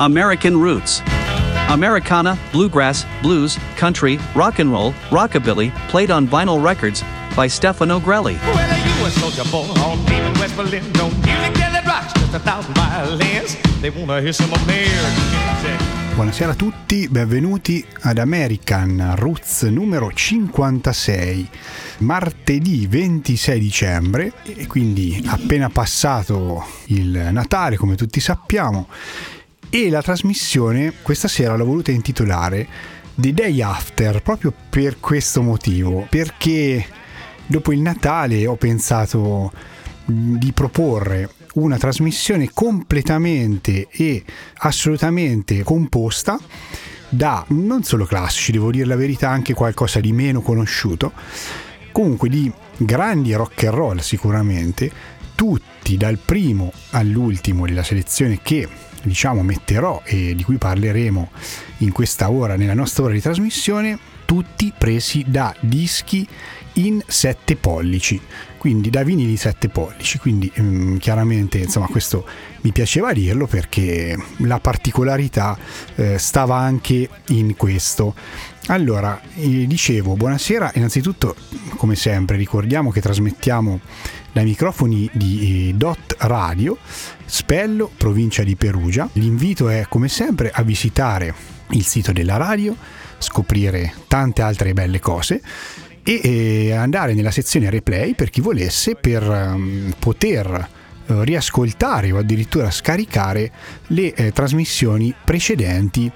American Roots. Americana, bluegrass, blues, country, rock and roll, rockabilly, played on vinyl records by Stefano Grelli. Well, you a soldier boy on deep in West Berlin. Don't music till it rocks just a thousand violins. They wanna hear some American music. Buonasera a tutti, benvenuti ad American Roots numero 56, martedì 26 dicembre e quindi appena passato il Natale come tutti sappiamo e la trasmissione questa sera l'ho voluta intitolare The Day After proprio per questo motivo, perché dopo il Natale ho pensato di proporre una trasmissione completamente e assolutamente composta da non solo classici, devo dire la verità, anche qualcosa di meno conosciuto, comunque di grandi rock and roll sicuramente, tutti dal primo all'ultimo della selezione che diciamo metterò e di cui parleremo in questa ora nella nostra ora di trasmissione, tutti presi da dischi in 7 pollici, quindi da vinili 7 pollici, quindi ehm, chiaramente insomma questo mi piaceva dirlo perché la particolarità eh, stava anche in questo. Allora, eh, dicevo, buonasera, innanzitutto come sempre ricordiamo che trasmettiamo dai microfoni di eh, Dot Radio, Spello, provincia di Perugia. L'invito è come sempre a visitare il sito della radio, scoprire tante altre belle cose e eh, andare nella sezione replay per chi volesse per um, poter uh, riascoltare o addirittura scaricare le eh, trasmissioni precedenti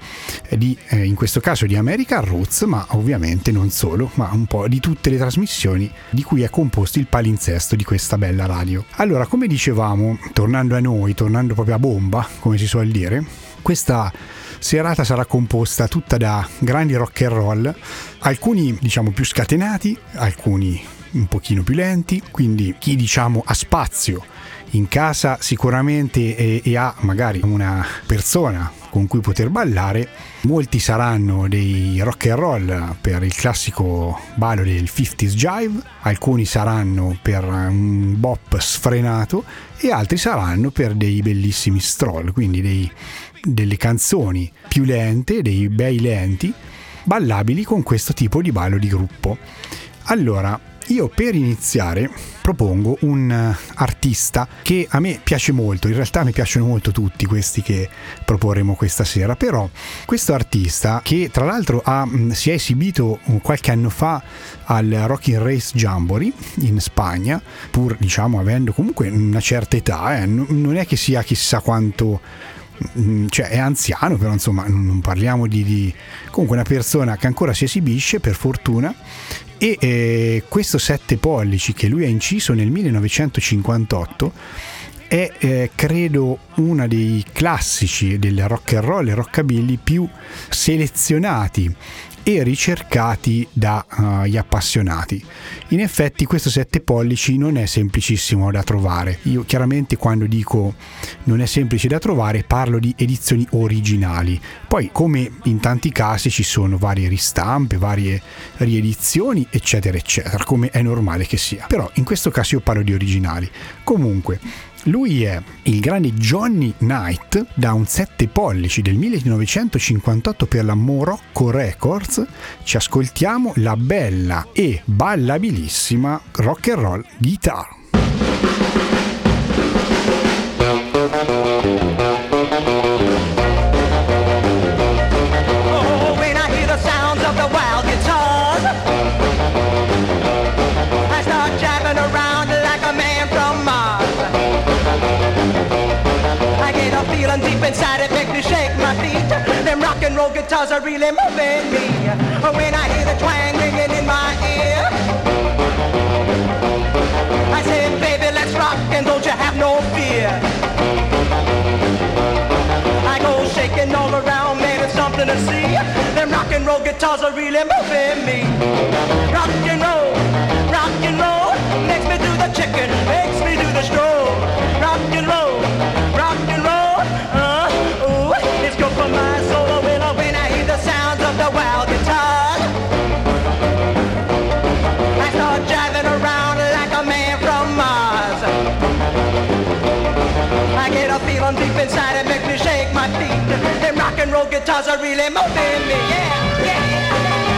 eh, di, eh, in questo caso di American Roots, ma ovviamente non solo, ma un po' di tutte le trasmissioni di cui è composto il palinsesto di questa bella radio. Allora, come dicevamo, tornando a noi, tornando proprio a bomba, come si suol dire, questa serata sarà composta tutta da grandi rock and roll, alcuni diciamo più scatenati, alcuni un pochino più lenti, quindi chi diciamo ha spazio in casa sicuramente e, e ha magari una persona con cui poter ballare. Molti saranno dei rock and roll per il classico ballo del 50s jive, alcuni saranno per un bop sfrenato e altri saranno per dei bellissimi stroll, quindi dei, delle canzoni più lente, dei bei lenti, ballabili con questo tipo di ballo di gruppo. Allora, io per iniziare propongo un eh, artista che a me piace molto, in realtà mi piacciono molto tutti questi che proporremo questa sera, però questo artista che tra l'altro ha, mm, si è esibito qualche anno fa al Rocking Race Jamboree in Spagna, pur diciamo avendo comunque una certa età, eh, non è che sia chissà quanto mm, cioè è anziano, però insomma non parliamo di, di, comunque una persona che ancora si esibisce per fortuna e eh, questo 7 pollici che lui ha inciso nel 1958 è eh, credo uno dei classici del rock and roll e rockabilly più selezionati e ricercati dagli uh, appassionati. In effetti questo 7 pollici non è semplicissimo da trovare. Io chiaramente quando dico non è semplice da trovare parlo di edizioni originali. Poi come in tanti casi ci sono varie ristampe, varie riedizioni, eccetera, eccetera, come è normale che sia. Però in questo caso io parlo di originali. Comunque lui è il grande Johnny Knight da un 7 pollici del 1958 per la Morocco Records. Ci ascoltiamo la bella e ballabilissima rock and roll guitar. And roll guitars are really moving me. When I hear the twang ringing in my ear, I say, baby, let's rock and don't you have no fear. I go shaking all around, man, it's something to see. Them rock and roll guitars are really moving me. Rock and roll, rock and roll, makes me do the chicken, makes me the wild guitar. I start driving around like a man from Mars. I get a feeling deep inside it makes me shake my feet. Them rock and roll guitars are really moving me. Yeah, yeah.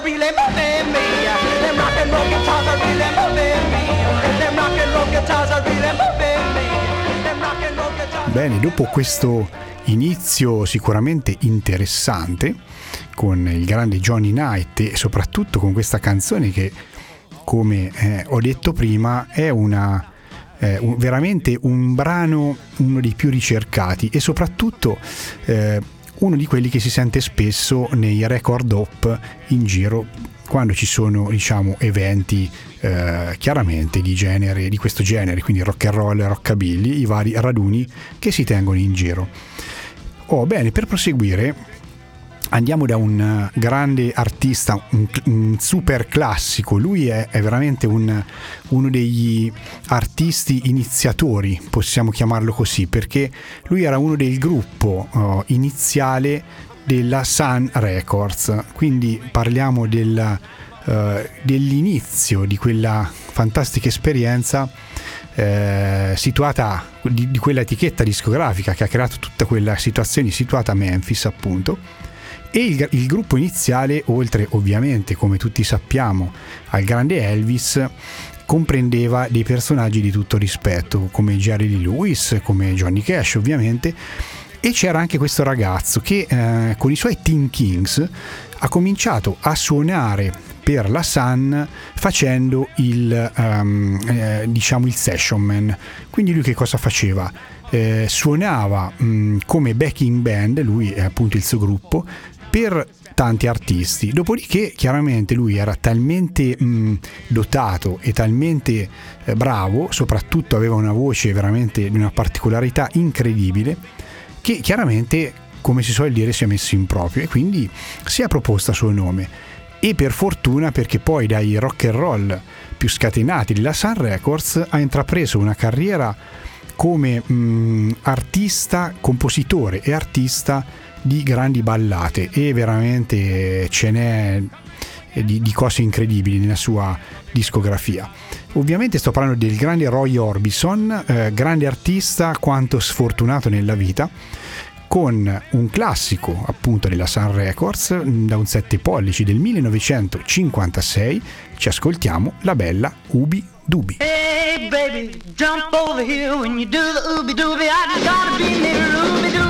Are really moving me. Them rock and roll guitars are really moving me. Them rock and roll guitars are really moving me. Bene, dopo questo inizio sicuramente interessante con il grande Johnny Knight e soprattutto con questa canzone che, come eh, ho detto prima, è una eh, un- veramente un brano uno dei più ricercati e soprattutto eh, uno di quelli che si sente spesso nei record hop in giro quando ci sono diciamo eventi eh, chiaramente di genere di questo genere quindi rock and roll rockabilly i vari raduni che si tengono in giro. Oh bene per proseguire andiamo da un eh, grande artista, un, un super classico. Lui è, è veramente un- uno degli artisti iniziatori, possiamo chiamarlo così, perché lui era uno del gruppo oh, iniziale della Sun Records. Quindi parliamo del, eh, dell'inizio di quella fantastica esperienza eh, situata di, di quella etichetta discografica che ha creato tutta quella situazione situata a Memphis appunto e il, il gruppo iniziale oltre ovviamente come tutti sappiamo al grande Elvis comprendeva dei personaggi di tutto rispetto come Jerry Lee Lewis come Johnny Cash ovviamente. E c'era anche questo ragazzo che eh, con i suoi Teen Kings ha cominciato a suonare per la Sun facendo il ehm, eh, diciamo il session man. Quindi lui che cosa faceva? Eh, suonava mh, come backing band lui è appunto il suo gruppo per tanti artisti dopodiché chiaramente lui era talmente mh, dotato e talmente eh, bravo soprattutto aveva una voce veramente di una particolarità incredibile che chiaramente, come si suol dire, si è messo in proprio e quindi si è proposto a suo nome. E per fortuna perché poi dai rock and roll più scatenati della Sun Records ha intrapreso una carriera come mh, artista, compositore e artista di grandi ballate e veramente ce n'è di, di cose incredibili nella sua discografia. Ovviamente sto parlando del grande Roy Orbison, eh, grande artista quanto sfortunato nella vita, con un classico appunto della Sun Records mh, da un 7 pollici del 1956 ci ascoltiamo la bella Ubi Dubi. Hey, baby, jump over here when you do the ooby dooby. I gotta be near ooby dooby,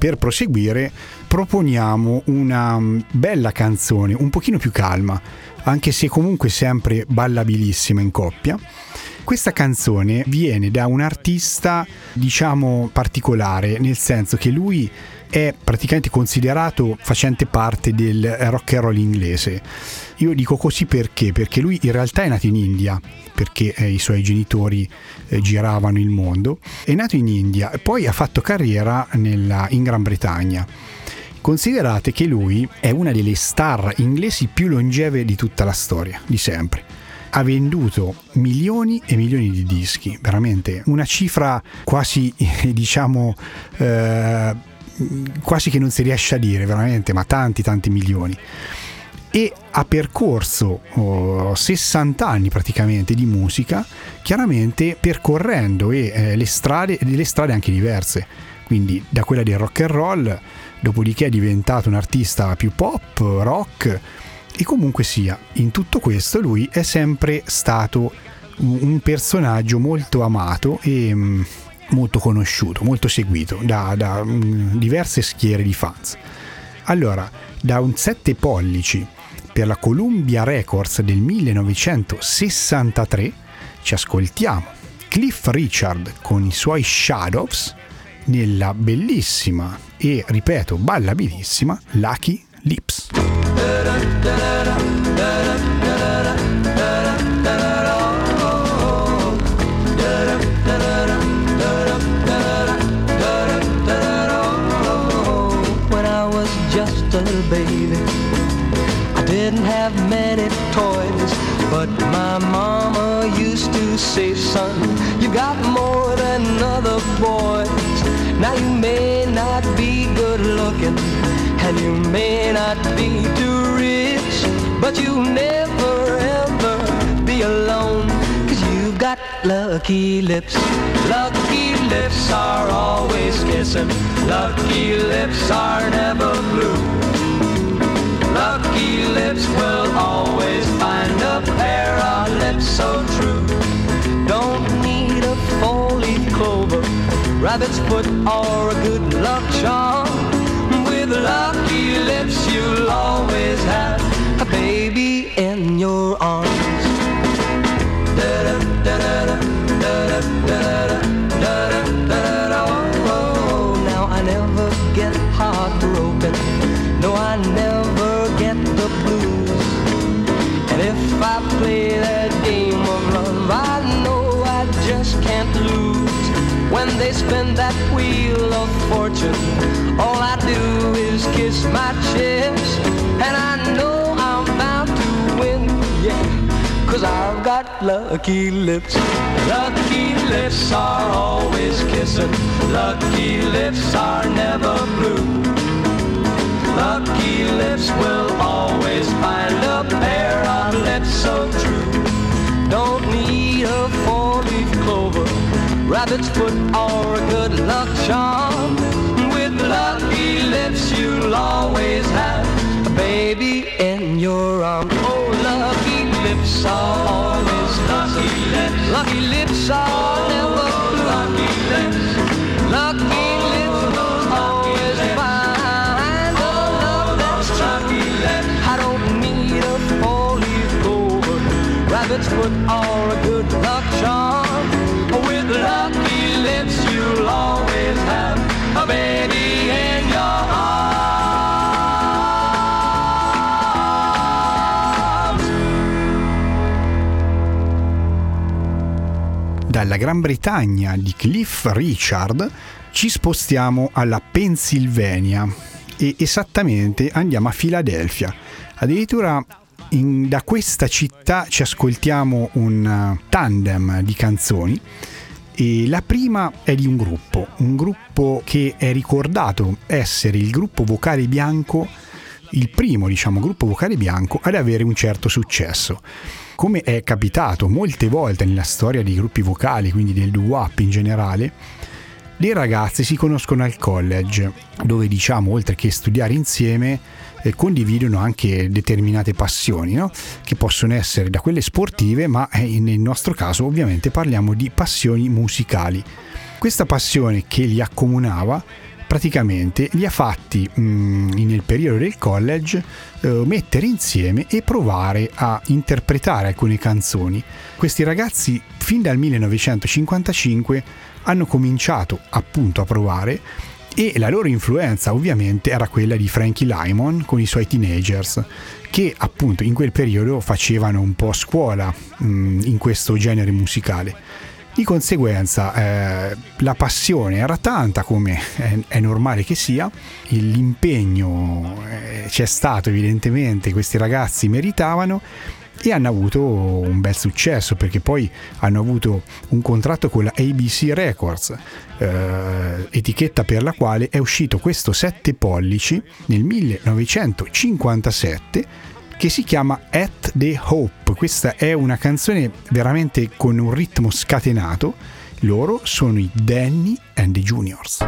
per proseguire, proponiamo una mm, bella canzone, un pochino più calma, anche se comunque sempre ballabilissima in coppia. Questa canzone viene da un artista, diciamo, particolare, nel senso che lui è praticamente considerato facente parte del rock and roll inglese. Io dico così perché? Perché lui in realtà è nato in India, perché eh, i suoi genitori eh, giravano il mondo, è nato in India e poi ha fatto carriera nella, in Gran Bretagna. Considerate che lui è una delle star inglesi più longeve di tutta la storia, di sempre. Ha venduto milioni e milioni di dischi, veramente una cifra quasi, diciamo, eh, quasi che non si riesce a dire, veramente, ma tanti, tanti milioni. E ha percorso oh, 60 anni praticamente di musica, chiaramente percorrendo e, eh, le, strade, le strade anche diverse, quindi da quella del rock and roll dopodiché è diventato un artista più pop, rock e comunque sia, in tutto questo lui è sempre stato un personaggio molto amato e mm, molto conosciuto, molto seguito da, da mm, diverse schiere di fans. Allora, da un 7 pollici per la Columbia Records del 1963 ci ascoltiamo Cliff Richard con i suoi Shadows nella bellissima e, ripeto, ballabilissima Lucky Lips. Say, son, you got more than other boys. Now you may not be good looking, and you may not be too rich, but you'll never ever be alone, cause you've got lucky lips. Lucky lips are always kissing, lucky lips are never blue. Lucky lips will always find a pair of lips so true. Rabbit's foot or a good luck charm. With lucky lips you'll always have a baby in your arms. Oh, Now I never get heartbroken. No, I never get the blues. And if I play that game of love, I know I just can't lose. When they spin that wheel of fortune, all I do is kiss my chips. And I know I'm bound to win, yeah. Cause I've got lucky lips. Lucky lips are always kissing. Lucky lips are never blue. Lucky lips will always find a pair of lips so true. Don't need a clover, rabbit's foot, or a good luck charm. With lucky lips, you'll always have a baby in your arms. Oh, lucky lips are always lucky lips. Lucky lips are never blue. Lucky lips. Lucky lips will always find a love that's lips. I don't need a four-leaf clover, rabbit's foot, Dalla Gran Bretagna di Cliff Richard ci spostiamo alla Pennsylvania e esattamente andiamo a Filadelfia. Addirittura in- da questa città ci ascoltiamo un uh, tandem di canzoni e la prima è di un gruppo, un gruppo che è ricordato essere il gruppo vocale bianco, il primo diciamo gruppo vocale bianco ad avere un certo successo. Come è capitato molte volte nella storia dei gruppi vocali, quindi del doo-wop in generale, le ragazze si conoscono al college, dove diciamo oltre che studiare insieme eh, condividono anche determinate passioni, no? che possono essere da quelle sportive, ma eh, nel nostro caso ovviamente parliamo di passioni musicali. Questa passione che li accomunava praticamente li ha fatti mh, nel periodo del college eh, mettere insieme e provare a interpretare alcune canzoni. Questi ragazzi fin dal 1955 hanno cominciato appunto a provare e la loro influenza ovviamente era quella di Frankie Lymon con i suoi teenagers che appunto in quel periodo facevano un po' scuola mh, in questo genere musicale. Di conseguenza eh, la passione era tanta come è, è normale che sia, l'impegno eh, c'è stato evidentemente, questi ragazzi meritavano e hanno avuto un bel successo perché poi hanno avuto un contratto con la ABC Records, eh, etichetta per la quale è uscito questo 7 pollici nel 1957 che si chiama At the Hope. Questa è una canzone veramente con un ritmo scatenato. Loro sono i Danny and the Juniors.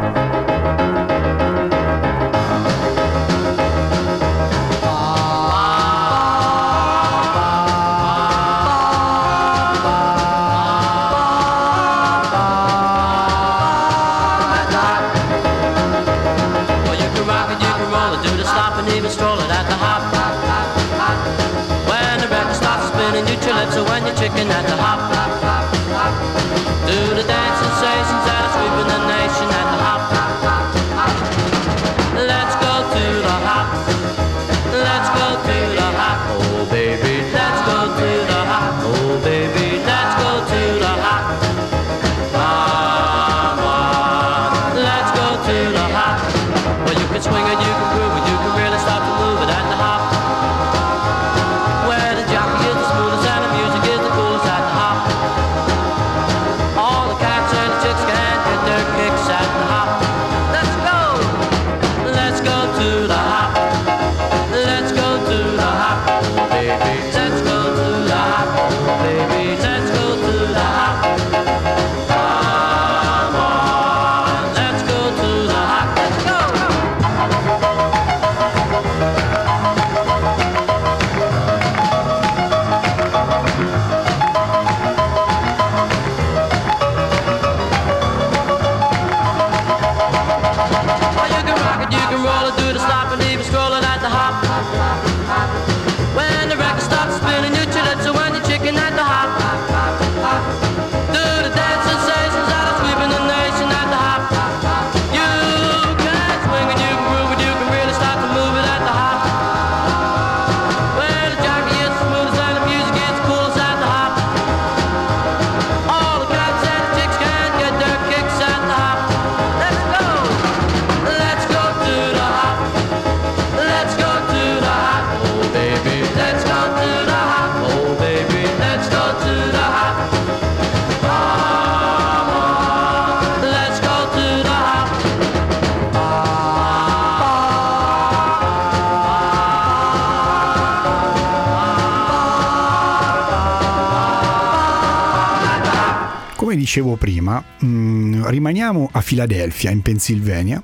Dicevo prima, mh, rimaniamo a Filadelfia, in Pennsylvania,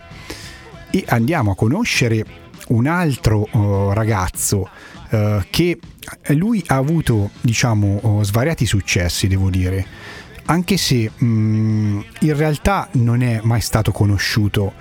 e andiamo a conoscere un altro oh, ragazzo eh, che lui ha avuto, diciamo, oh, svariati successi, devo dire, anche se mh, in realtà non è mai stato conosciuto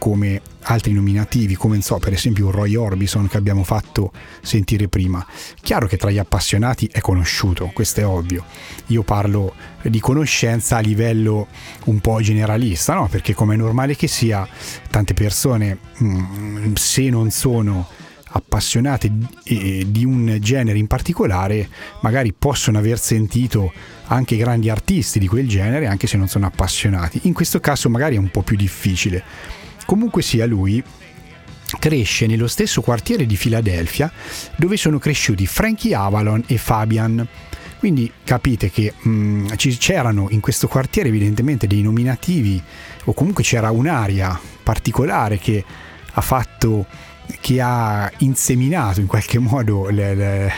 come altri nominativi, come so, per esempio Roy Orbison che abbiamo fatto sentire prima. Chiaro che tra gli appassionati è conosciuto, questo è ovvio. Io parlo di conoscenza a livello un po' generalista, no? Perché come è normale che sia, tante persone, mh, se non sono appassionate di un genere in particolare, magari possono aver sentito anche grandi artisti di quel genere, anche se non sono appassionati. In questo caso magari è un po' più difficile. Comunque sia lui cresce nello stesso quartiere di Filadelfia dove sono cresciuti Frankie Avalon e Fabian. Quindi capite che mh, ci- c'erano in questo quartiere evidentemente dei nominativi o comunque c'era un'area particolare che ha fatto che ha inseminato in qualche modo le, le-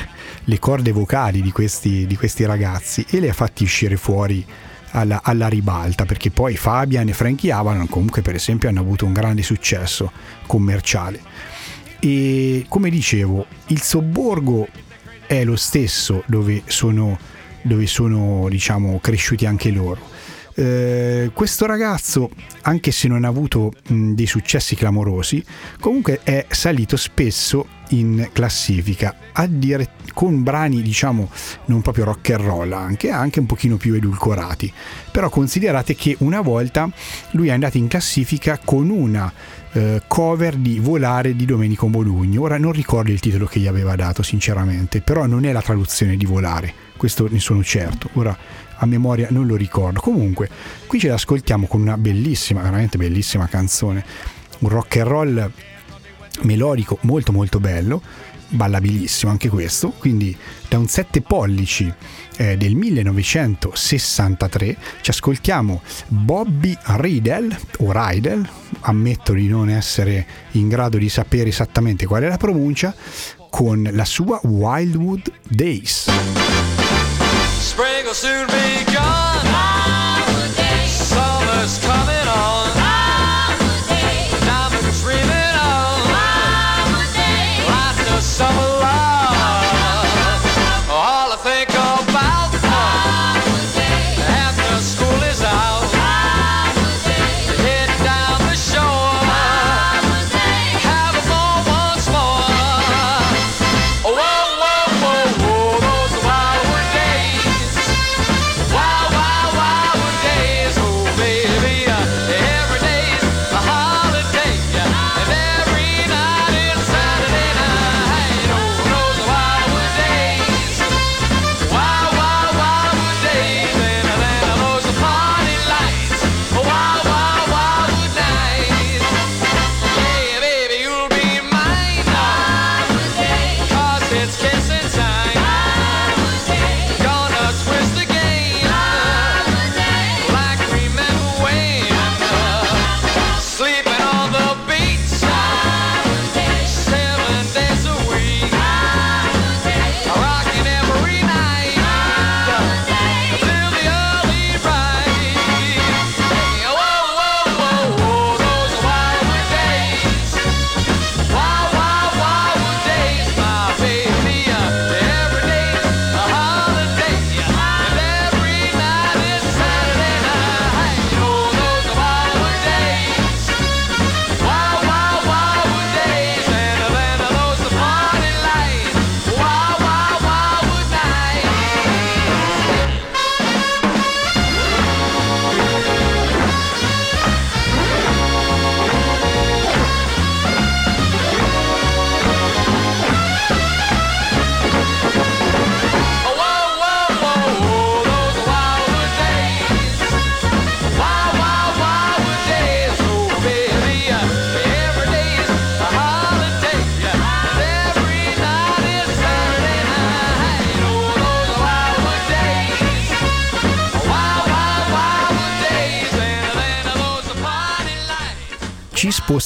le corde vocali di questi, di questi ragazzi e le ha fatti uscire fuori alla, alla ribalta perché poi Fabian e Frankie Avalon comunque per esempio hanno avuto un grande successo commerciale. E come dicevo il sobborgo è lo stesso dove sono, dove sono diciamo cresciuti anche loro eh, questo ragazzo, anche se non ha avuto mh, dei successi clamorosi, comunque è salito spesso in classifica, dire con brani diciamo non proprio rock and roll anche, anche un pochino più edulcorati. Però considerate che una volta lui è andato in classifica con una eh, cover di Volare di Domenico Modugno. Ora non ricordo il titolo che gli aveva dato sinceramente, però non è la traduzione di Volare, questo ne sono certo. Ora a memoria non lo ricordo. Comunque, qui ce l'ascoltiamo con una bellissima, veramente bellissima canzone, un rock and roll melodico molto molto bello, ballabilissimo anche questo, quindi da un 7 pollici eh, del 1963 ci ascoltiamo Bobby Riedel o Riedel, ammetto di non essere in grado di sapere esattamente qual è la pronuncia, con la sua Wildwood Days. Spring will soon be gone.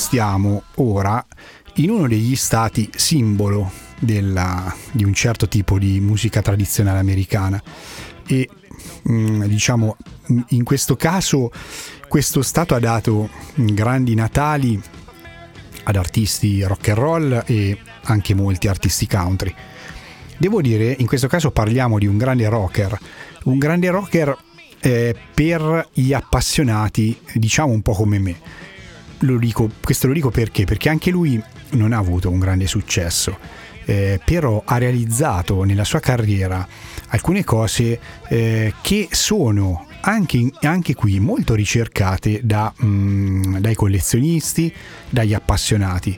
Ci spostiamo ora in uno degli stati simbolo della- di un certo tipo di musica tradizionale americana e mm, diciamo in questo caso questo stato ha dato grandi natali ad artisti rock and roll e anche molti artisti country. Devo dire, in questo caso parliamo di un grande rocker, un grande rocker eh, per gli appassionati, diciamo un po' come me. Lo dico, questo lo dico perché? Perché anche lui non ha avuto un grande successo, eh, però ha realizzato nella sua carriera alcune cose eh, che sono anche, anche qui molto ricercate da, mm, dai collezionisti, dagli appassionati,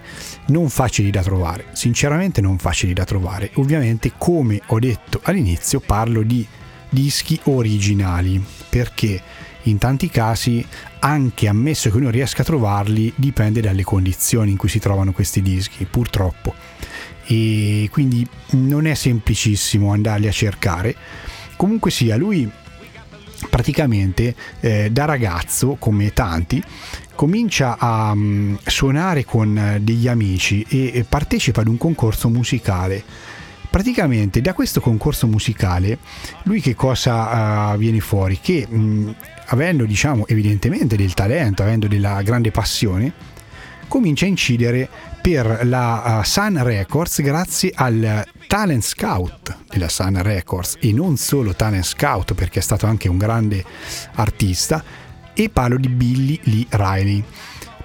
non facili da trovare, sinceramente non facili da trovare. Ovviamente, come ho detto all'inizio, parlo di dischi originali, perché in tanti casi, anche ammesso che uno riesca a trovarli, dipende dalle condizioni in cui si trovano questi dischi, purtroppo. E quindi non è semplicissimo andarli a cercare. Comunque sia, lui praticamente eh, da ragazzo, come tanti, comincia a mm, suonare con eh, degli amici e, e partecipa ad un concorso musicale. Praticamente da questo concorso musicale lui che cosa eh, viene fuori? Che mh, avendo diciamo evidentemente del talento, avendo della grande passione, comincia a incidere per la uh, Sun Records grazie al talent scout della Sun Records e non solo talent scout perché è stato anche un grande artista e parlo di Billy Lee Riley.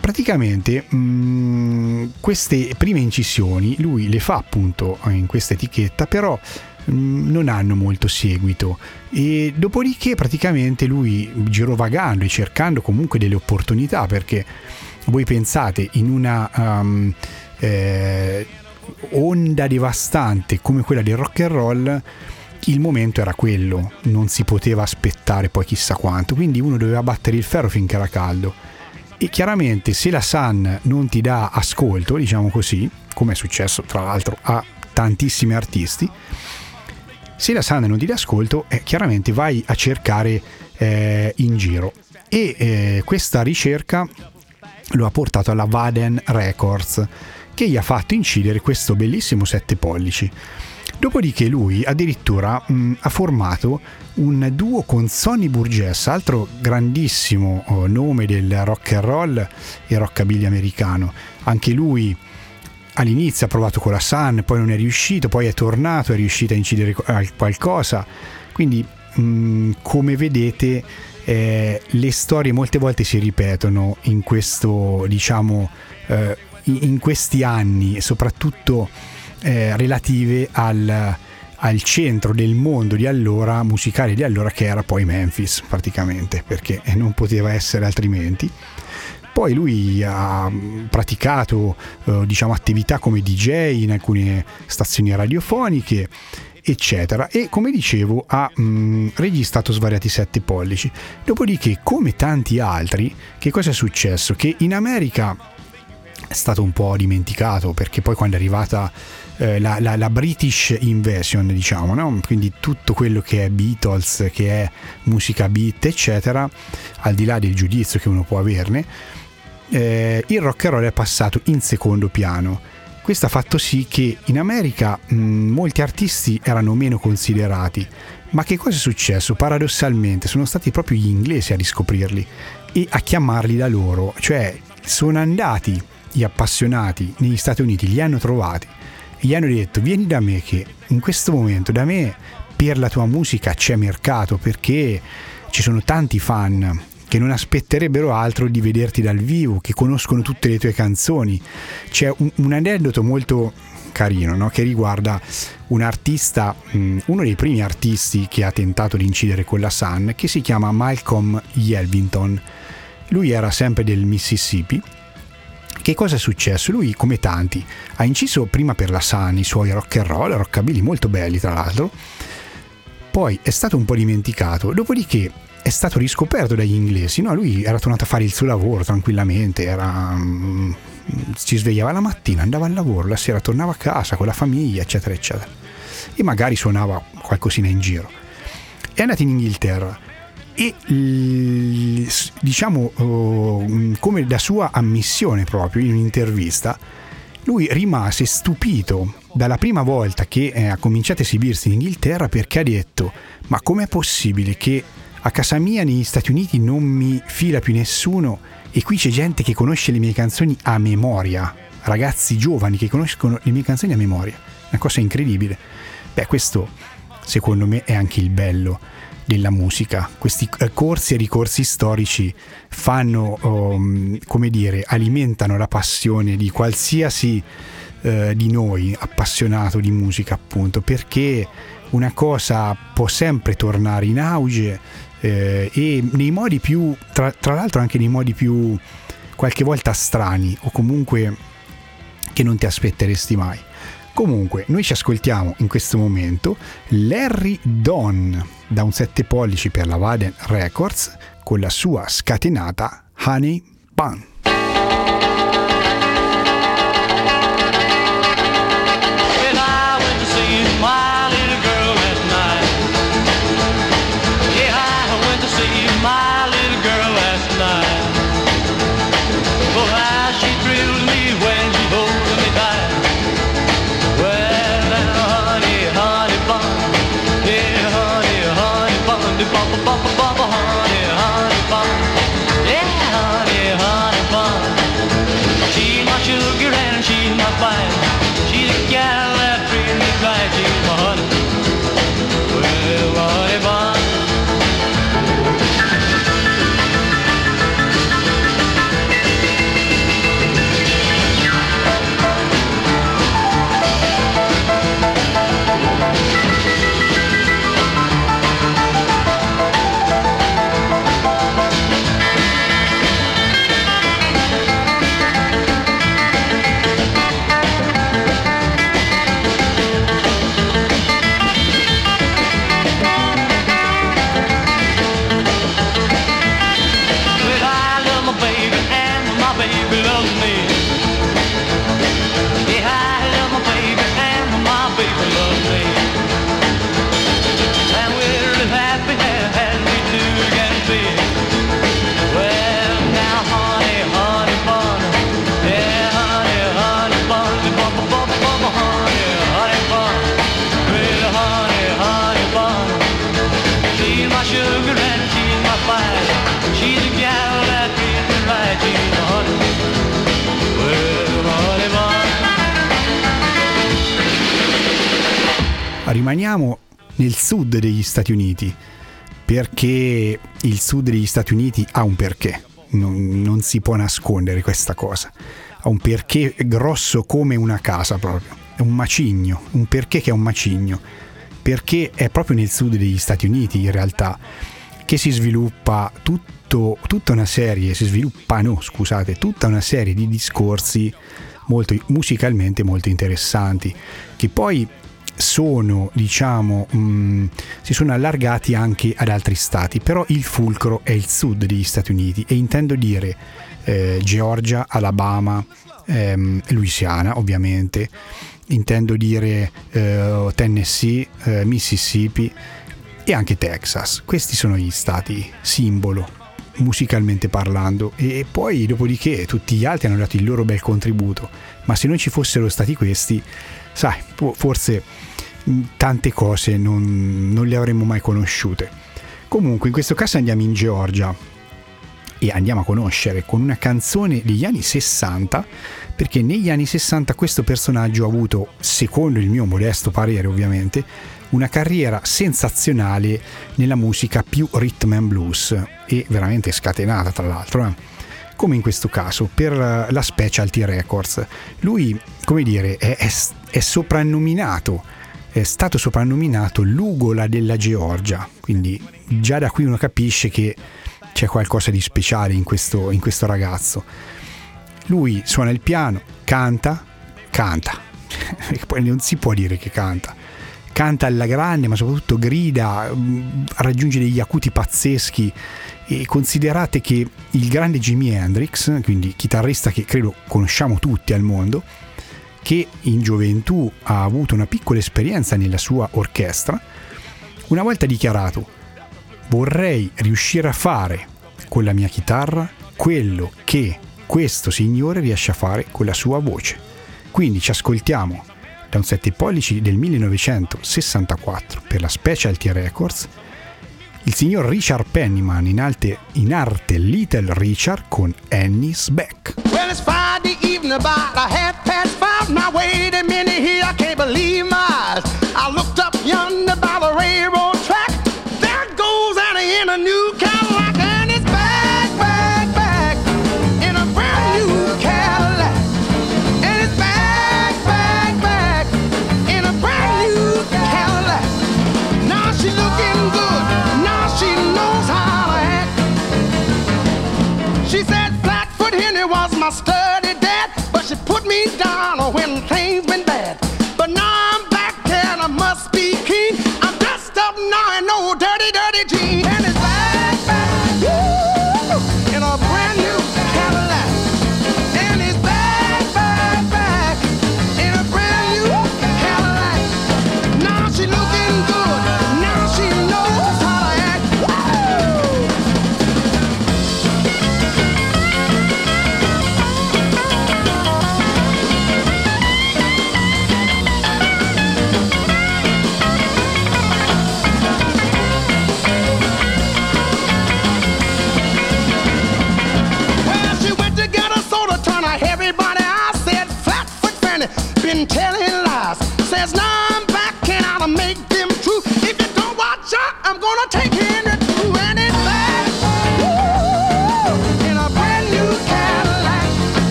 Praticamente mh, queste prime incisioni lui le fa appunto in questa etichetta, però non hanno molto seguito e dopodiché praticamente lui girovagando e cercando comunque delle opportunità perché voi pensate in una um, eh, onda devastante come quella del rock and roll il momento era quello, non si poteva aspettare poi chissà quanto, quindi uno doveva battere il ferro finché era caldo. E chiaramente se la Sun non ti dà ascolto, diciamo così, come è successo tra l'altro a tantissimi artisti, se la Sun non ti dà ascolto, eh, chiaramente vai a cercare eh, in giro. E eh, questa ricerca lo ha portato alla Vaden Records, che gli ha fatto incidere questo bellissimo 7 pollici. Dopodiché lui addirittura mh, ha formato un duo con Sonny Burgess, altro grandissimo oh, nome del rock and roll e rockabilly americano. Anche lui all'inizio ha provato con la Sun, poi non è riuscito, poi è tornato, è riuscito a incidere qualcosa. Quindi, mh, come vedete, eh, le storie molte volte si ripetono in questo, diciamo, eh, in questi anni, soprattutto eh, relative al, al, centro del mondo di allora, musicale di allora, che era poi Memphis praticamente, perché non poteva essere altrimenti. Poi lui ha praticato eh, diciamo, attività come DJ in alcune stazioni radiofoniche eccetera. E come dicevo ha mh, registrato svariati 7 pollici. Dopodiché come tanti altri che cosa è successo? Che in America è stato un po' dimenticato perché poi quando è arrivata eh, la, la, la, British Invasion, diciamo, no? quindi tutto quello che è Beatles, che è musica beat, eccetera, al di là del giudizio che uno può averne, eh, il rock and roll è passato in secondo piano. Questo ha fatto sì che in America mh, molti artisti erano meno considerati, ma che cosa è successo? Paradossalmente sono stati proprio gli inglesi a riscoprirli e a chiamarli da loro, cioè sono andati gli appassionati negli Stati Uniti, li hanno trovati gli hanno detto vieni da me che in questo momento da me per la tua musica c'è mercato perché ci sono tanti fan che non aspetterebbero altro di vederti dal vivo, che conoscono tutte le tue canzoni. C'è un, un aneddoto molto carino no? che riguarda un artista, uno dei primi artisti che ha tentato di incidere con la Sun, che si chiama Malcolm Yelvington. Lui era sempre del Mississippi che cosa è successo? Lui, come tanti, ha inciso prima per la Sun i suoi rock and roll, rockabilly molto belli tra l'altro, poi è stato un po' dimenticato, dopodiché è stato riscoperto dagli inglesi, no? lui era tornato a fare il suo lavoro tranquillamente, era, um, si svegliava la mattina, andava al lavoro, la sera tornava a casa con la famiglia, eccetera, eccetera, e magari suonava qualcosina in giro. È andato in Inghilterra, e diciamo oh, come da sua ammissione proprio in un'intervista lui rimase stupito dalla prima volta che eh, ha cominciato a esibirsi in Inghilterra perché ha detto ma com'è possibile che a casa mia negli Stati Uniti non mi fila più nessuno e qui c'è gente che conosce le mie canzoni a memoria. Ragazzi giovani che conoscono le mie canzoni a memoria. Una cosa incredibile. Beh questo secondo me è anche il bello della musica. Questi eh, corsi e ricorsi storici fanno, um, come dire, alimentano la passione di qualsiasi uh, di noi appassionato di musica, appunto, perché una cosa può sempre tornare in auge eh, e nei modi più, tra, tra l'altro anche nei modi più qualche volta strani o comunque che non ti aspetteresti mai. Comunque, noi ci ascoltiamo in questo momento Larry Don da un 7 pollici per la Vaden Records con la sua scatenata Honey Bun. Rimaniamo nel sud degli Stati Uniti, perché il sud degli Stati Uniti ha un perché, non, non si può nascondere questa cosa, ha un perché grosso come una casa proprio, è un macigno, un perché che è un macigno, perché è proprio nel sud degli Stati Uniti in realtà che si sviluppa tutto, tutta una serie, si sviluppano, scusate, tutta una serie di discorsi molto, musicalmente molto interessanti, che poi sono, diciamo, mh, si sono allargati anche ad altri stati, però il fulcro è il sud degli Stati Uniti e intendo dire eh, Georgia, Alabama, ehm, Louisiana ovviamente, intendo dire eh, Tennessee, eh, Mississippi e anche Texas. Questi sono gli stati simbolo musicalmente parlando. E poi dopodiché tutti gli altri hanno dato il loro bel contributo, ma se non ci fossero stati questi, sai, forse tante cose non, non le avremmo mai conosciute. Comunque in questo caso andiamo in Georgia e andiamo a conoscere con una canzone degli anni 60 perché negli anni 60 questo personaggio ha avuto, secondo il mio modesto parere ovviamente, una carriera sensazionale nella musica più rhythm and blues e veramente scatenata tra l'altro. Eh? Come in questo caso per la Specialty Records. Lui, come dire, è, è, è soprannominato è stato soprannominato l'ugola della Georgia, quindi già da qui uno capisce che c'è qualcosa di speciale in questo, in questo ragazzo. Lui suona il piano, canta, canta, poi non si può dire che canta, canta alla grande, ma soprattutto grida, mm, raggiunge degli acuti pazzeschi. E considerate che il grande Jimi Hendrix, quindi chitarrista che credo conosciamo tutti al mondo, che in gioventù ha avuto una piccola esperienza nella sua orchestra, una volta dichiarato vorrei riuscire a fare con la mia chitarra quello che questo signore riesce a fare con la sua voce. Quindi ci ascoltiamo da un 7 pollici del 1964 per la Specialty Records il signor Richard Pennyman in, alte, in arte Little Richard con Annie's Back. Well, about a half past five. Now wait a minute here, I can't believe my eyes. I looked up yonder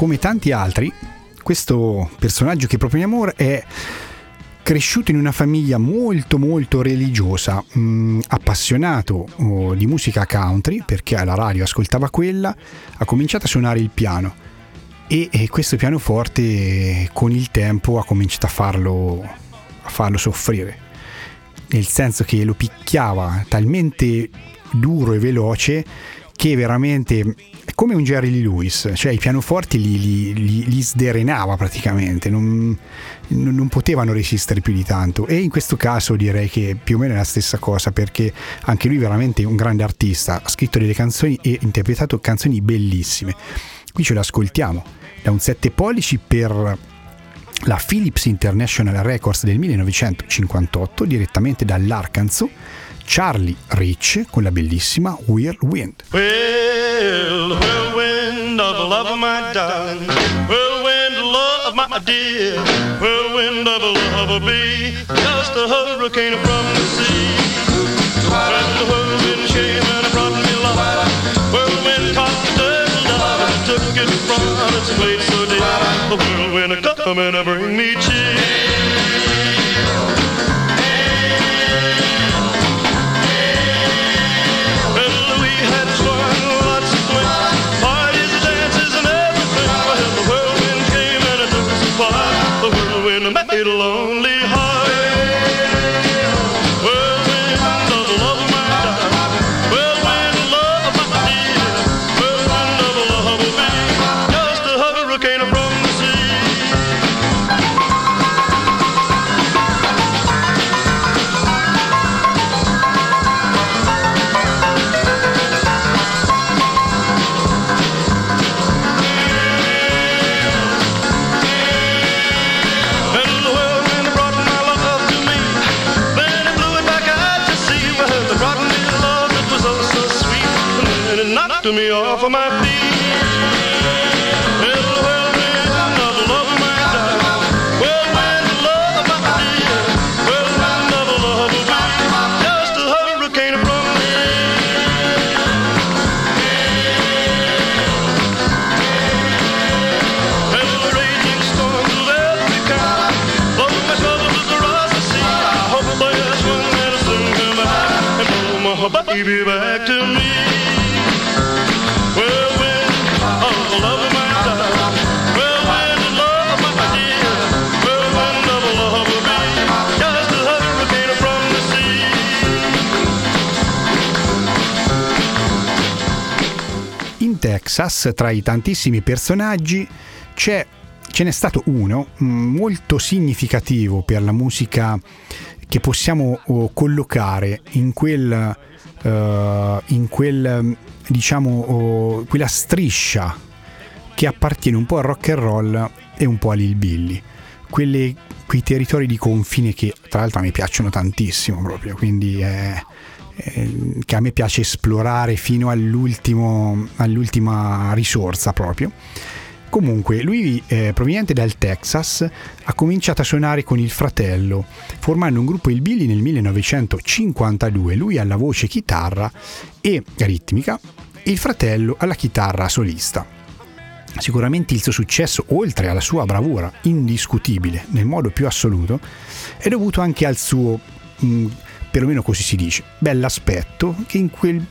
Come tanti altri, questo personaggio che proponiamo ora è cresciuto in una famiglia molto molto religiosa, mh, appassionato oh, di musica country perché alla radio ascoltava quella, ha cominciato a suonare il piano. E, e questo pianoforte con il tempo ha cominciato a farlo, a farlo soffrire, nel senso che lo picchiava talmente duro e veloce che veramente come un Jerry Lewis, cioè i pianoforti li, li- li- li sderenava praticamente, non, non- potevano resistere più di tanto e in questo caso direi che più o meno è la stessa cosa perché anche lui è veramente un grande artista, ha scritto delle canzoni e interpretato canzoni bellissime. Qui ce le ascoltiamo da un 7 pollici per la Philips International Records del 1958 direttamente dall'Arkansas, Charlie Rich con la bellissima Whirlwind. Well, whirlwind of love my darling, whirlwind of love, my dear, whirlwind of love me, just a hurricane from the sea. When the whirlwind came and brought me love, whirlwind caught the devil down and took it from its place so dear. The whirlwind come and bring me cheer. Whirlwind of my feet. Texas, tra i tantissimi personaggi, c'è, ce n'è stato uno mh, molto significativo per la musica che possiamo oh, collocare in quel, eh, in quel diciamo, oh, quella striscia che appartiene un po' al rock and roll e un po' all'hillbilly. Quelle, quei territori di confine che tra l'altro a me piacciono tantissimo proprio, quindi è, eh, che a me piace esplorare fino all'ultimo, all'ultima risorsa proprio. Comunque, lui eh, proveniente dal Texas ha cominciato a suonare con il fratello, formando un gruppo il Billy nel 1952, lui alla voce chitarra e ritmica, e il fratello alla chitarra solista. Sicuramente il suo successo, oltre alla sua bravura indiscutibile nel modo più assoluto, è dovuto anche al suo, mh, perlomeno così si dice, bell'aspetto che in quel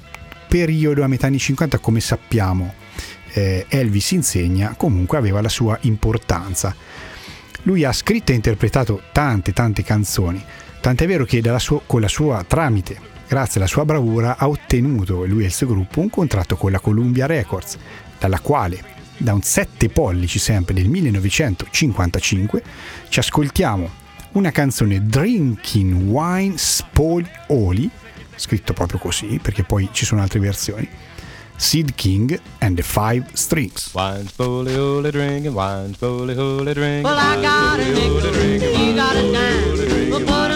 periodo a metà anni 50, come sappiamo, eh, Elvis insegna, comunque aveva la sua importanza. Lui ha scritto e interpretato tante tante canzoni, tant'è vero che sua- con la sua tramite, grazie alla sua bravura, ha ottenuto lui e il suo gruppo un contratto con la Columbia Records, dalla quale da un 7 pollici sempre del 1955 ci ascoltiamo una canzone Drinking Wine Spoglioli, scritto proprio così perché poi ci sono altre versioni, Sid King and the Five Strings. Wine spoley holy drinking, wine spoley holy drinking. Well, I got a nickel, you got a dime.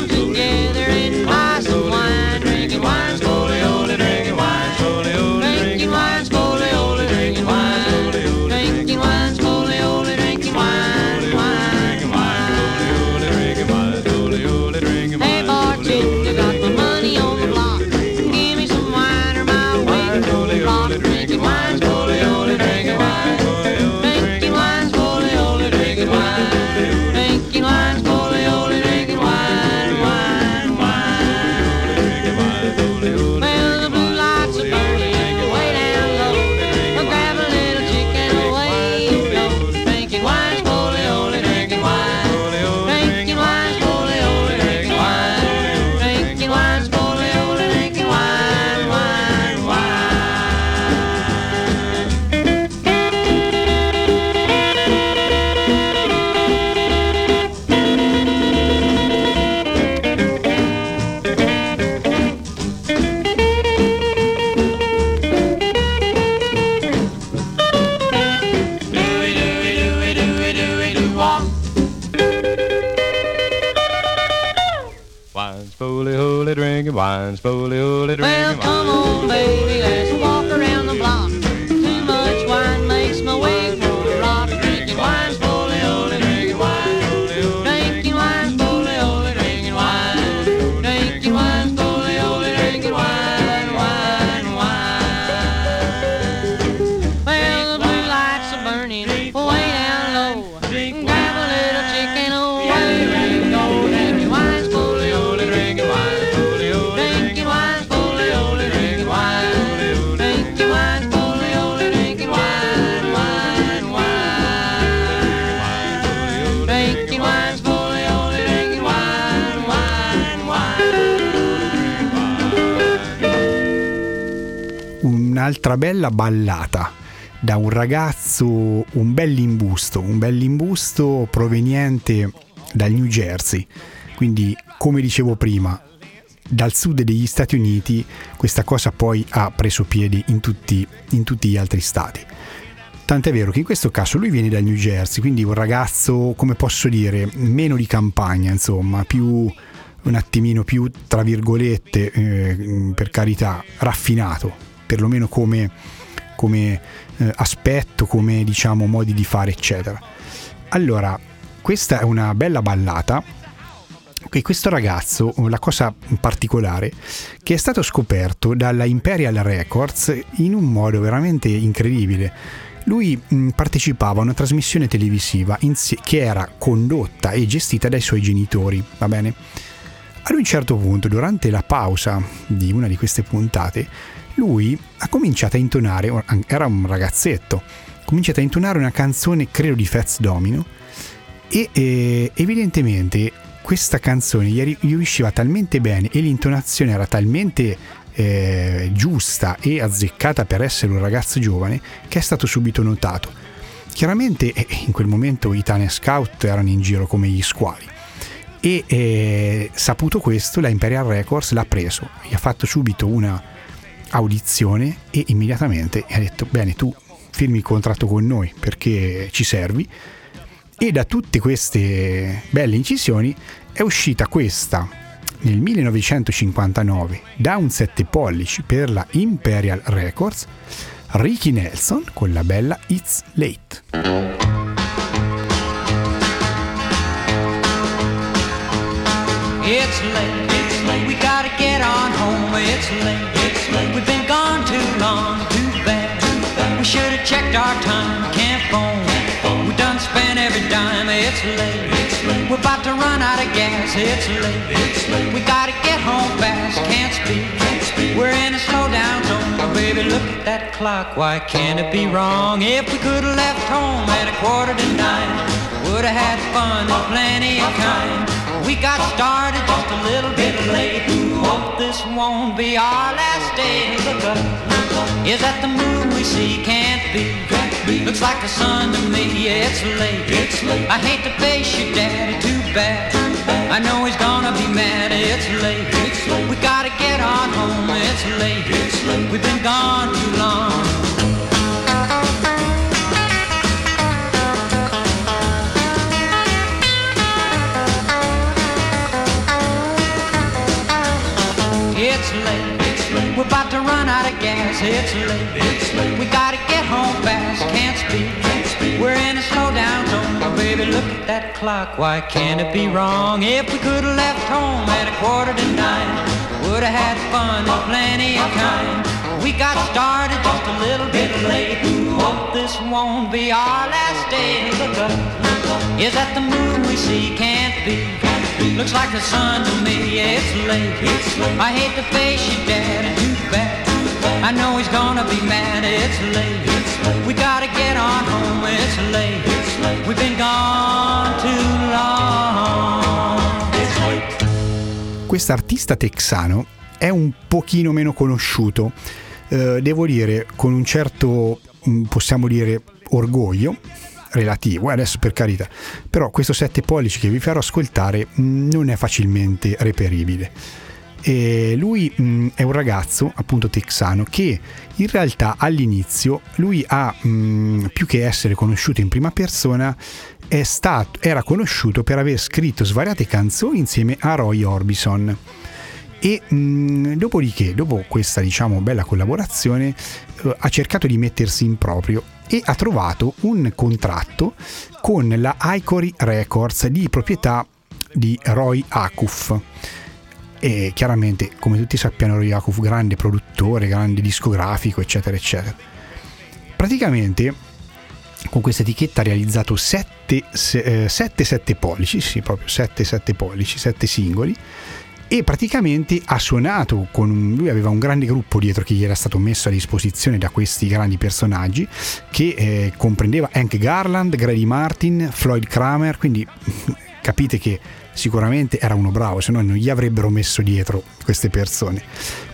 Slowly, slowly Well, come on, baby, let's Un'altra bella ballata da un ragazzo, un bell'imbusto, un bell'imbusto proveniente dal New Jersey. Quindi, come dicevo prima, dal sud degli Stati Uniti questa cosa poi ha preso piedi in tutti, in tutti gli altri stati. Tant'è vero che in questo caso lui viene dal New Jersey, quindi un ragazzo, come posso dire, meno di campagna, insomma, più un attimino più, tra virgolette, eh, per carità, raffinato, perlomeno come, come eh, aspetto, come diciamo modi di fare, eccetera. Allora, questa è una bella ballata e questo ragazzo, la cosa particolare, che è stato scoperto dalla Imperial Records in un modo veramente incredibile. Lui mh, partecipava a una trasmissione televisiva che era condotta e gestita dai suoi genitori, va bene? Ad un certo punto, durante la pausa di una di queste puntate, lui ha cominciato a intonare, era un ragazzetto, ha cominciato a intonare una canzone, credo di Fats Domino, e eh, evidentemente questa canzone gli, riusciva talmente bene e l'intonazione era talmente eh, giusta e azzeccata per essere un ragazzo giovane che è stato subito notato. Chiaramente eh, in quel momento i Tania Scout erano in giro come gli squali e eh, saputo questo la Imperial Records l'ha preso, gli ha fatto subito una audizione e immediatamente ha detto bene tu firmi il contratto con noi perché ci servi. E da tutte queste belle incisioni è uscita questa. Nel 1959 da un 7 pollici per la Imperial Records Ricky Nelson con la bella It's Late. It's late, late. We gotta get on home. It's late, it's late. We've been gone too long, too bad. We should have checked our time. Can't phone. We done spent every dime. It's late, it's late. We're about to run out of gas. It's late, it's late. We gotta get home fast. Can't can't speak. We're in a slow down zone. Oh, baby, look at that clock. Why can't it be wrong? If we could have left home at a quarter to nine, would have had fun and plenty of kind. We got started just a little bit late. Hope this won't be our last day. Look up, is that the moon we see? Can't be. Looks like the sun to me. Yeah, it's late. It's late. I hate to face your daddy, too bad. I know he's gonna be mad. It's late. Home. It's late. It's late. We've been gone too long. It's late. It's late. We're about to run out of gas. It's late. It's late. We gotta get home fast. Can't speak. Can't speak. We're in a slowdown zone. Baby, look at that clock. Why can't it be wrong? If we could have left home at a quarter to would have had fun and plenty of kind. We got started just a little bit late. Hope this won't be our last day. Look up. Is that the moon we see? Can't be. Looks like the sun to me, yeah, it's late. I hate to face your daddy, too bad. I know he's gonna be mad, it's late. We gotta get on home. It's late. We've been gone too long. Quest'artista texano è un pochino meno conosciuto, eh, devo dire con un certo, mm, possiamo dire, orgoglio relativo, eh, adesso per carità, però questo 7 pollici che vi farò ascoltare mh, non è facilmente reperibile. E lui mh, è un ragazzo appunto texano che in realtà all'inizio lui ha mh, più che essere conosciuto in prima persona stato, era conosciuto per aver scritto svariate canzoni insieme a Roy Orbison E mh, dopodiché, dopo questa diciamo bella collaborazione, eh, ha cercato di mettersi in proprio e ha trovato un contratto con la Icory Records di proprietà di Roy Akuf. E chiaramente, come tutti sappiamo, Roy Akuf, grande produttore, grande discografico, eccetera, eccetera. Praticamente con questa etichetta ha realizzato 7 7 pollici, sì, proprio 7 7 pollici, 7 singoli e praticamente ha suonato con lui aveva un grande gruppo dietro che gli era stato messo a disposizione da questi grandi personaggi che eh, comprendeva Hank Garland, Grady Martin, Floyd Kramer, quindi capite che sicuramente era uno bravo, se no non gli avrebbero messo dietro queste persone.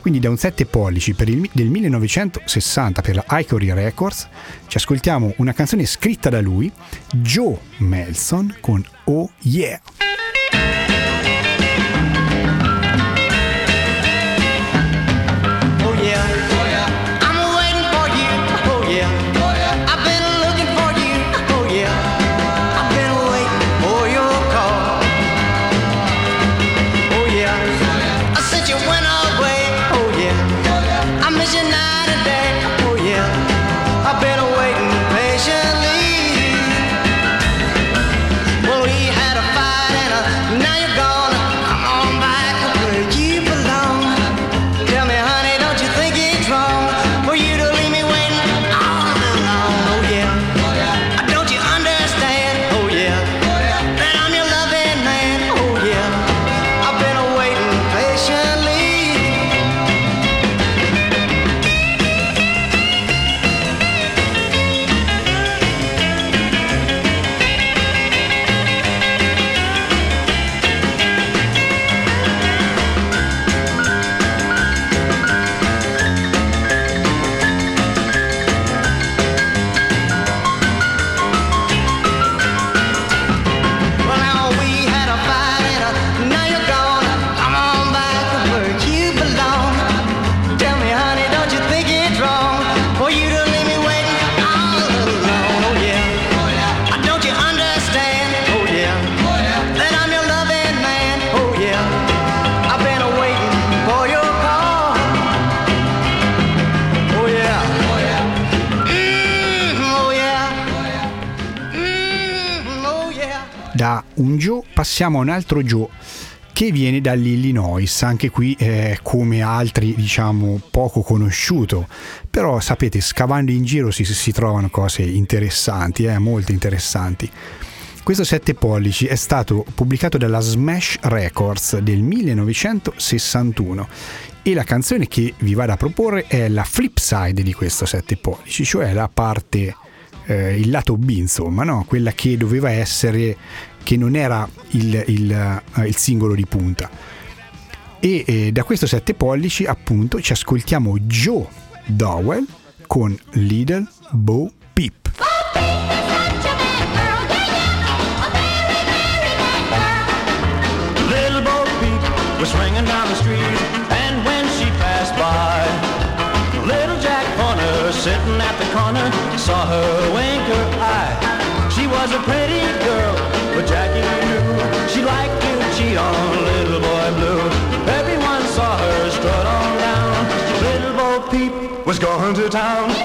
Quindi da un 7 pollici il, del 1960 per la Icory Records ci ascoltiamo una canzone scritta da lui, Joe Melson con Oh Yeah. Un altro Joe che viene dall'Illinois, anche qui eh, come altri diciamo poco conosciuto, però sapete scavando in giro si, si trovano cose interessanti, eh, molto interessanti. Questo 7 pollici è stato pubblicato dalla Smash Records del 1961 e la canzone che vi vado a proporre è la flip side di questo 7 pollici, cioè la parte eh, il lato B, insomma, no? quella che doveva essere, che non era il, il, eh, il singolo di punta. E eh, da questo 7 pollici, appunto, ci ascoltiamo Joe Dowell con Little Bo Peep. When sitting at the corner saw her wink town.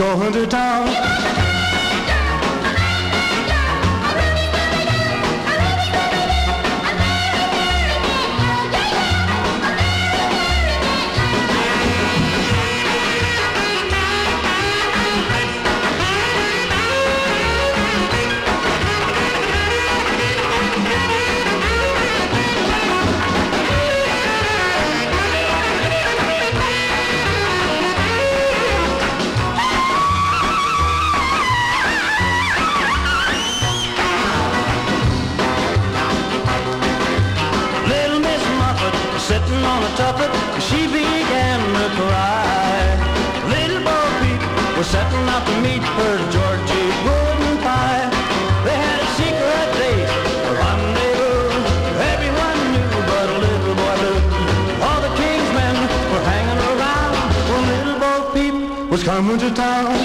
Peep was going to town. To town.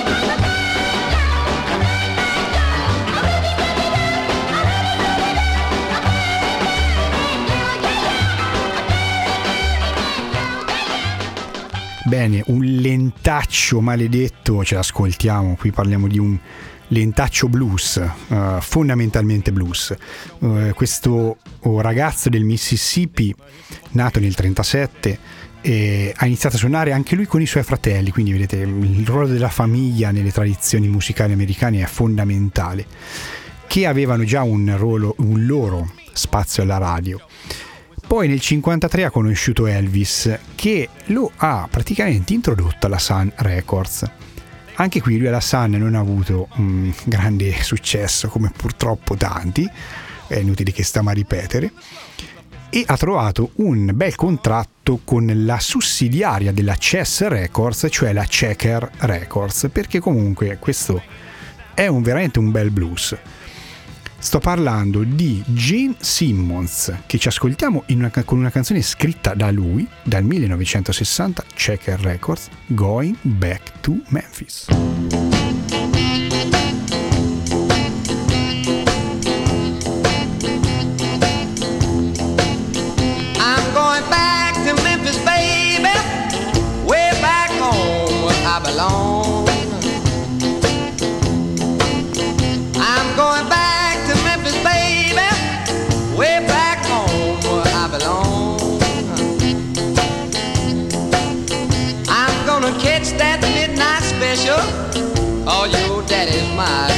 Bene, un lentaccio maledetto, ce l'ascoltiamo, qui parliamo di un lentaccio blues, eh, fondamentalmente blues. Eh, questo ragazzo del Mississippi, nato nel 1937, eh, ha iniziato a suonare anche lui con i suoi fratelli, quindi vedete il ruolo della famiglia nelle tradizioni musicali americane è fondamentale, che avevano già un, ruolo, un loro spazio alla radio. Poi nel 1953 ha conosciuto Elvis che lo ha praticamente introdotto alla Sun Records. Anche qui lui alla Sun non ha avuto un grande successo come purtroppo tanti, è inutile che stiamo a ripetere, e ha trovato un bel contratto con la sussidiaria della Chess Records, cioè la Checker Records, perché comunque questo è un, veramente un bel blues. Sto parlando di Gene Simmons, che ci ascoltiamo una, con una canzone scritta da lui dal 1960, Checker Records, Going Back to Memphis. Special. Oh, your daddy's my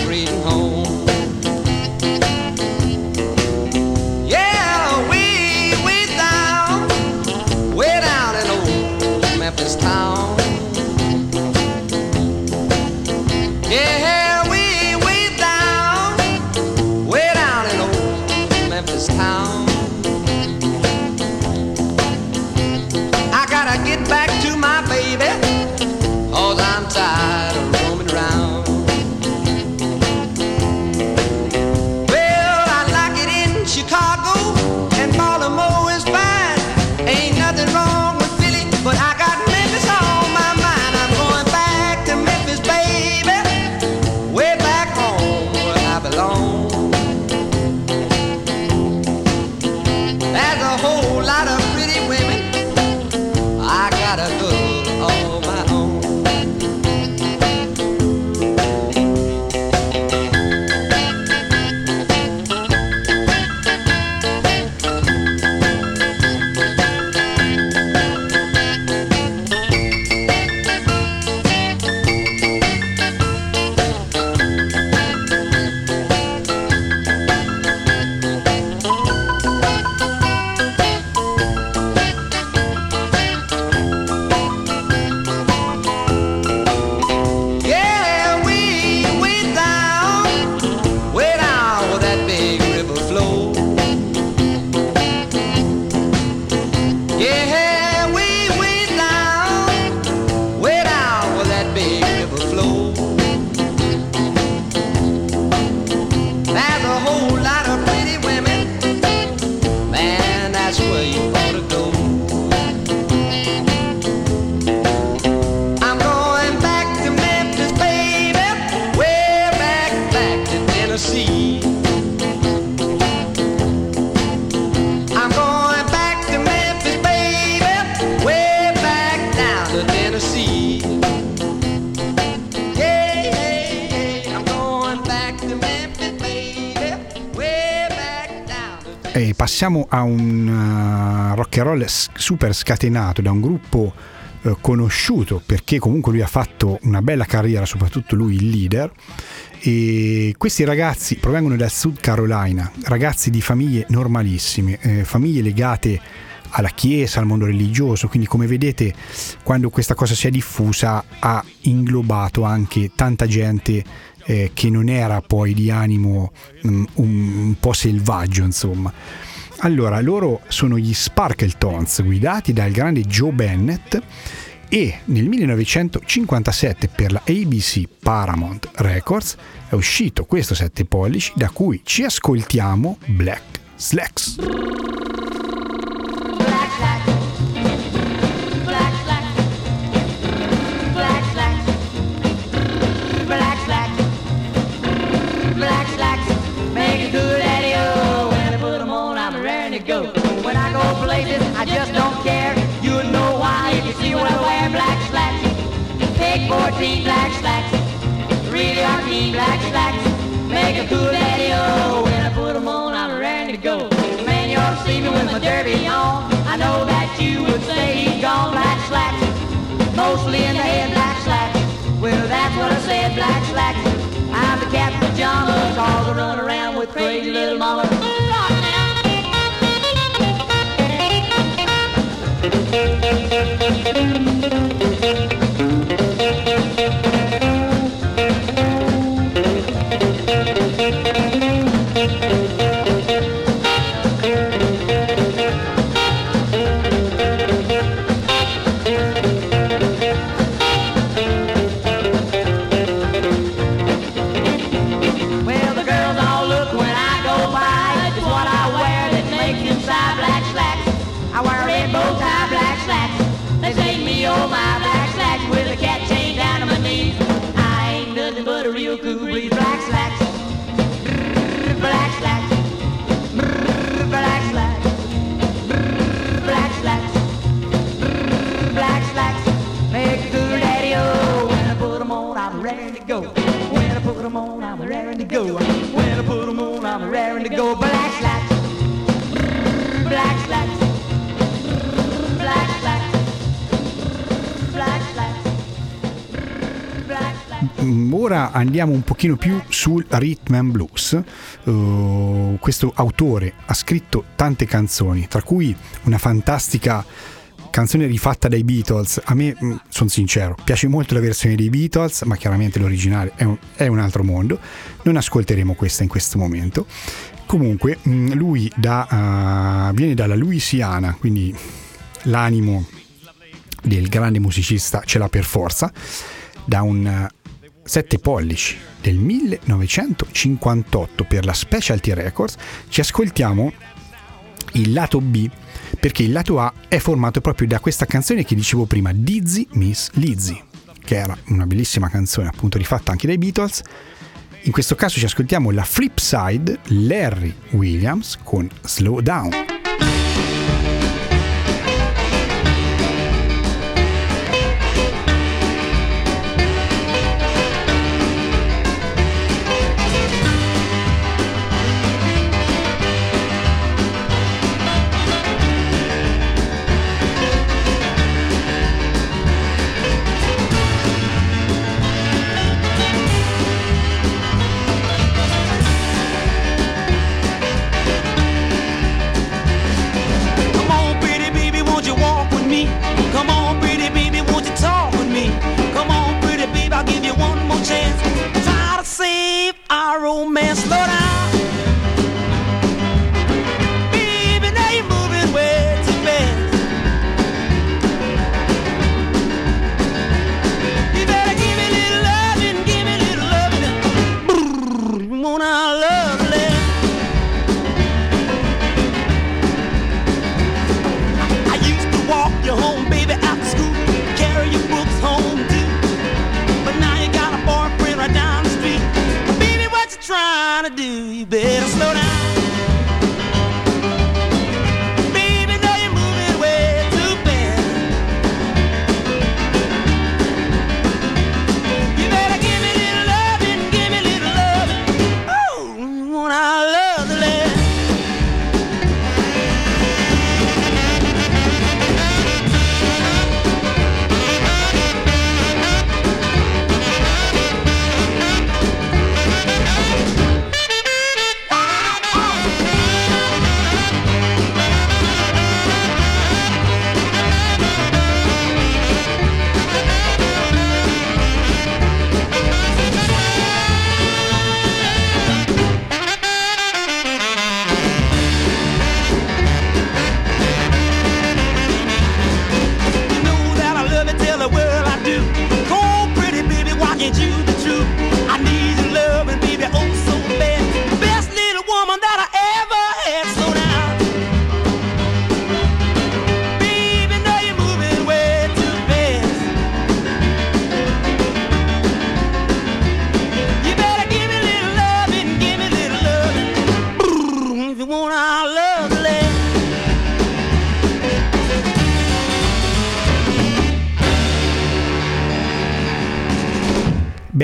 a un uh, rock and roll super scatenato da un gruppo eh, conosciuto perché comunque lui ha fatto una bella carriera, soprattutto lui il leader. E questi ragazzi provengono dal Sud Carolina, ragazzi di famiglie normalissime, eh, famiglie legate alla chiesa, al mondo religioso, quindi come vedete quando questa cosa si è diffusa ha inglobato anche tanta gente eh, che non era poi di animo un, un po' selvaggio, insomma. Allora, loro sono gli Sparkletones, guidati dal grande Joe Bennett e nel 1957 per la ABC Paramount Records è uscito questo 7 pollici da cui ci ascoltiamo Black Slacks. black slacks, make a cool daddy oh. When I put 'em on, I'm ready to go. Man, you ought to see me with my derby on. I know that you would say he's gone black slacks, mostly in the head. andiamo un pochino più sul rhythm and blues. Uh, questo autore ha scritto tante canzoni, tra cui una fantastica canzone rifatta dai Beatles. A me, mm, sono sincero, piace molto la versione dei Beatles, ma chiaramente l'originale è un, è un altro mondo. Non ascolteremo questa in questo momento. Comunque, mm, lui da, uh, viene dalla Louisiana, quindi l'animo del grande musicista ce l'ha per forza, da un eh, 7 pollici del 1958 per la Specialty Records, ci ascoltiamo il lato B perché il lato A è formato proprio da questa canzone che dicevo prima, Dizzy Miss Lizzy, che era una bellissima canzone appunto rifatta anche dai Beatles. In questo caso ci ascoltiamo la flip side Larry Williams con Slow Down.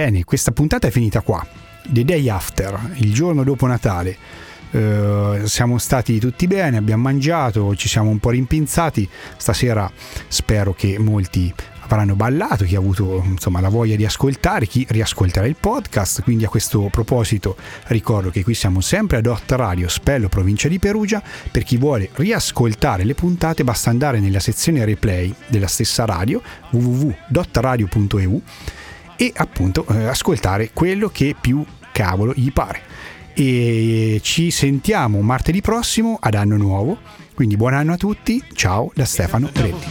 Bene, questa puntata è finita qua. The day after, il giorno dopo Natale. Eh, siamo stati tutti bene, abbiamo mangiato, ci siamo un po' rimpinzati. Stasera spero che molti avranno ballato, chi ha avuto insomma, la voglia di ascoltare, chi riascolterà il podcast. Quindi a questo proposito ricordo che qui siamo sempre ad Hot Radio Spello, provincia di Perugia. Per chi vuole riascoltare le puntate basta andare nella sezione replay della stessa radio www.dotradio.eu e appunto eh, ascoltare quello che più cavolo gli pare. E ci sentiamo martedì prossimo ad anno nuovo. Quindi buon anno a tutti, ciao da Stefano Tretti.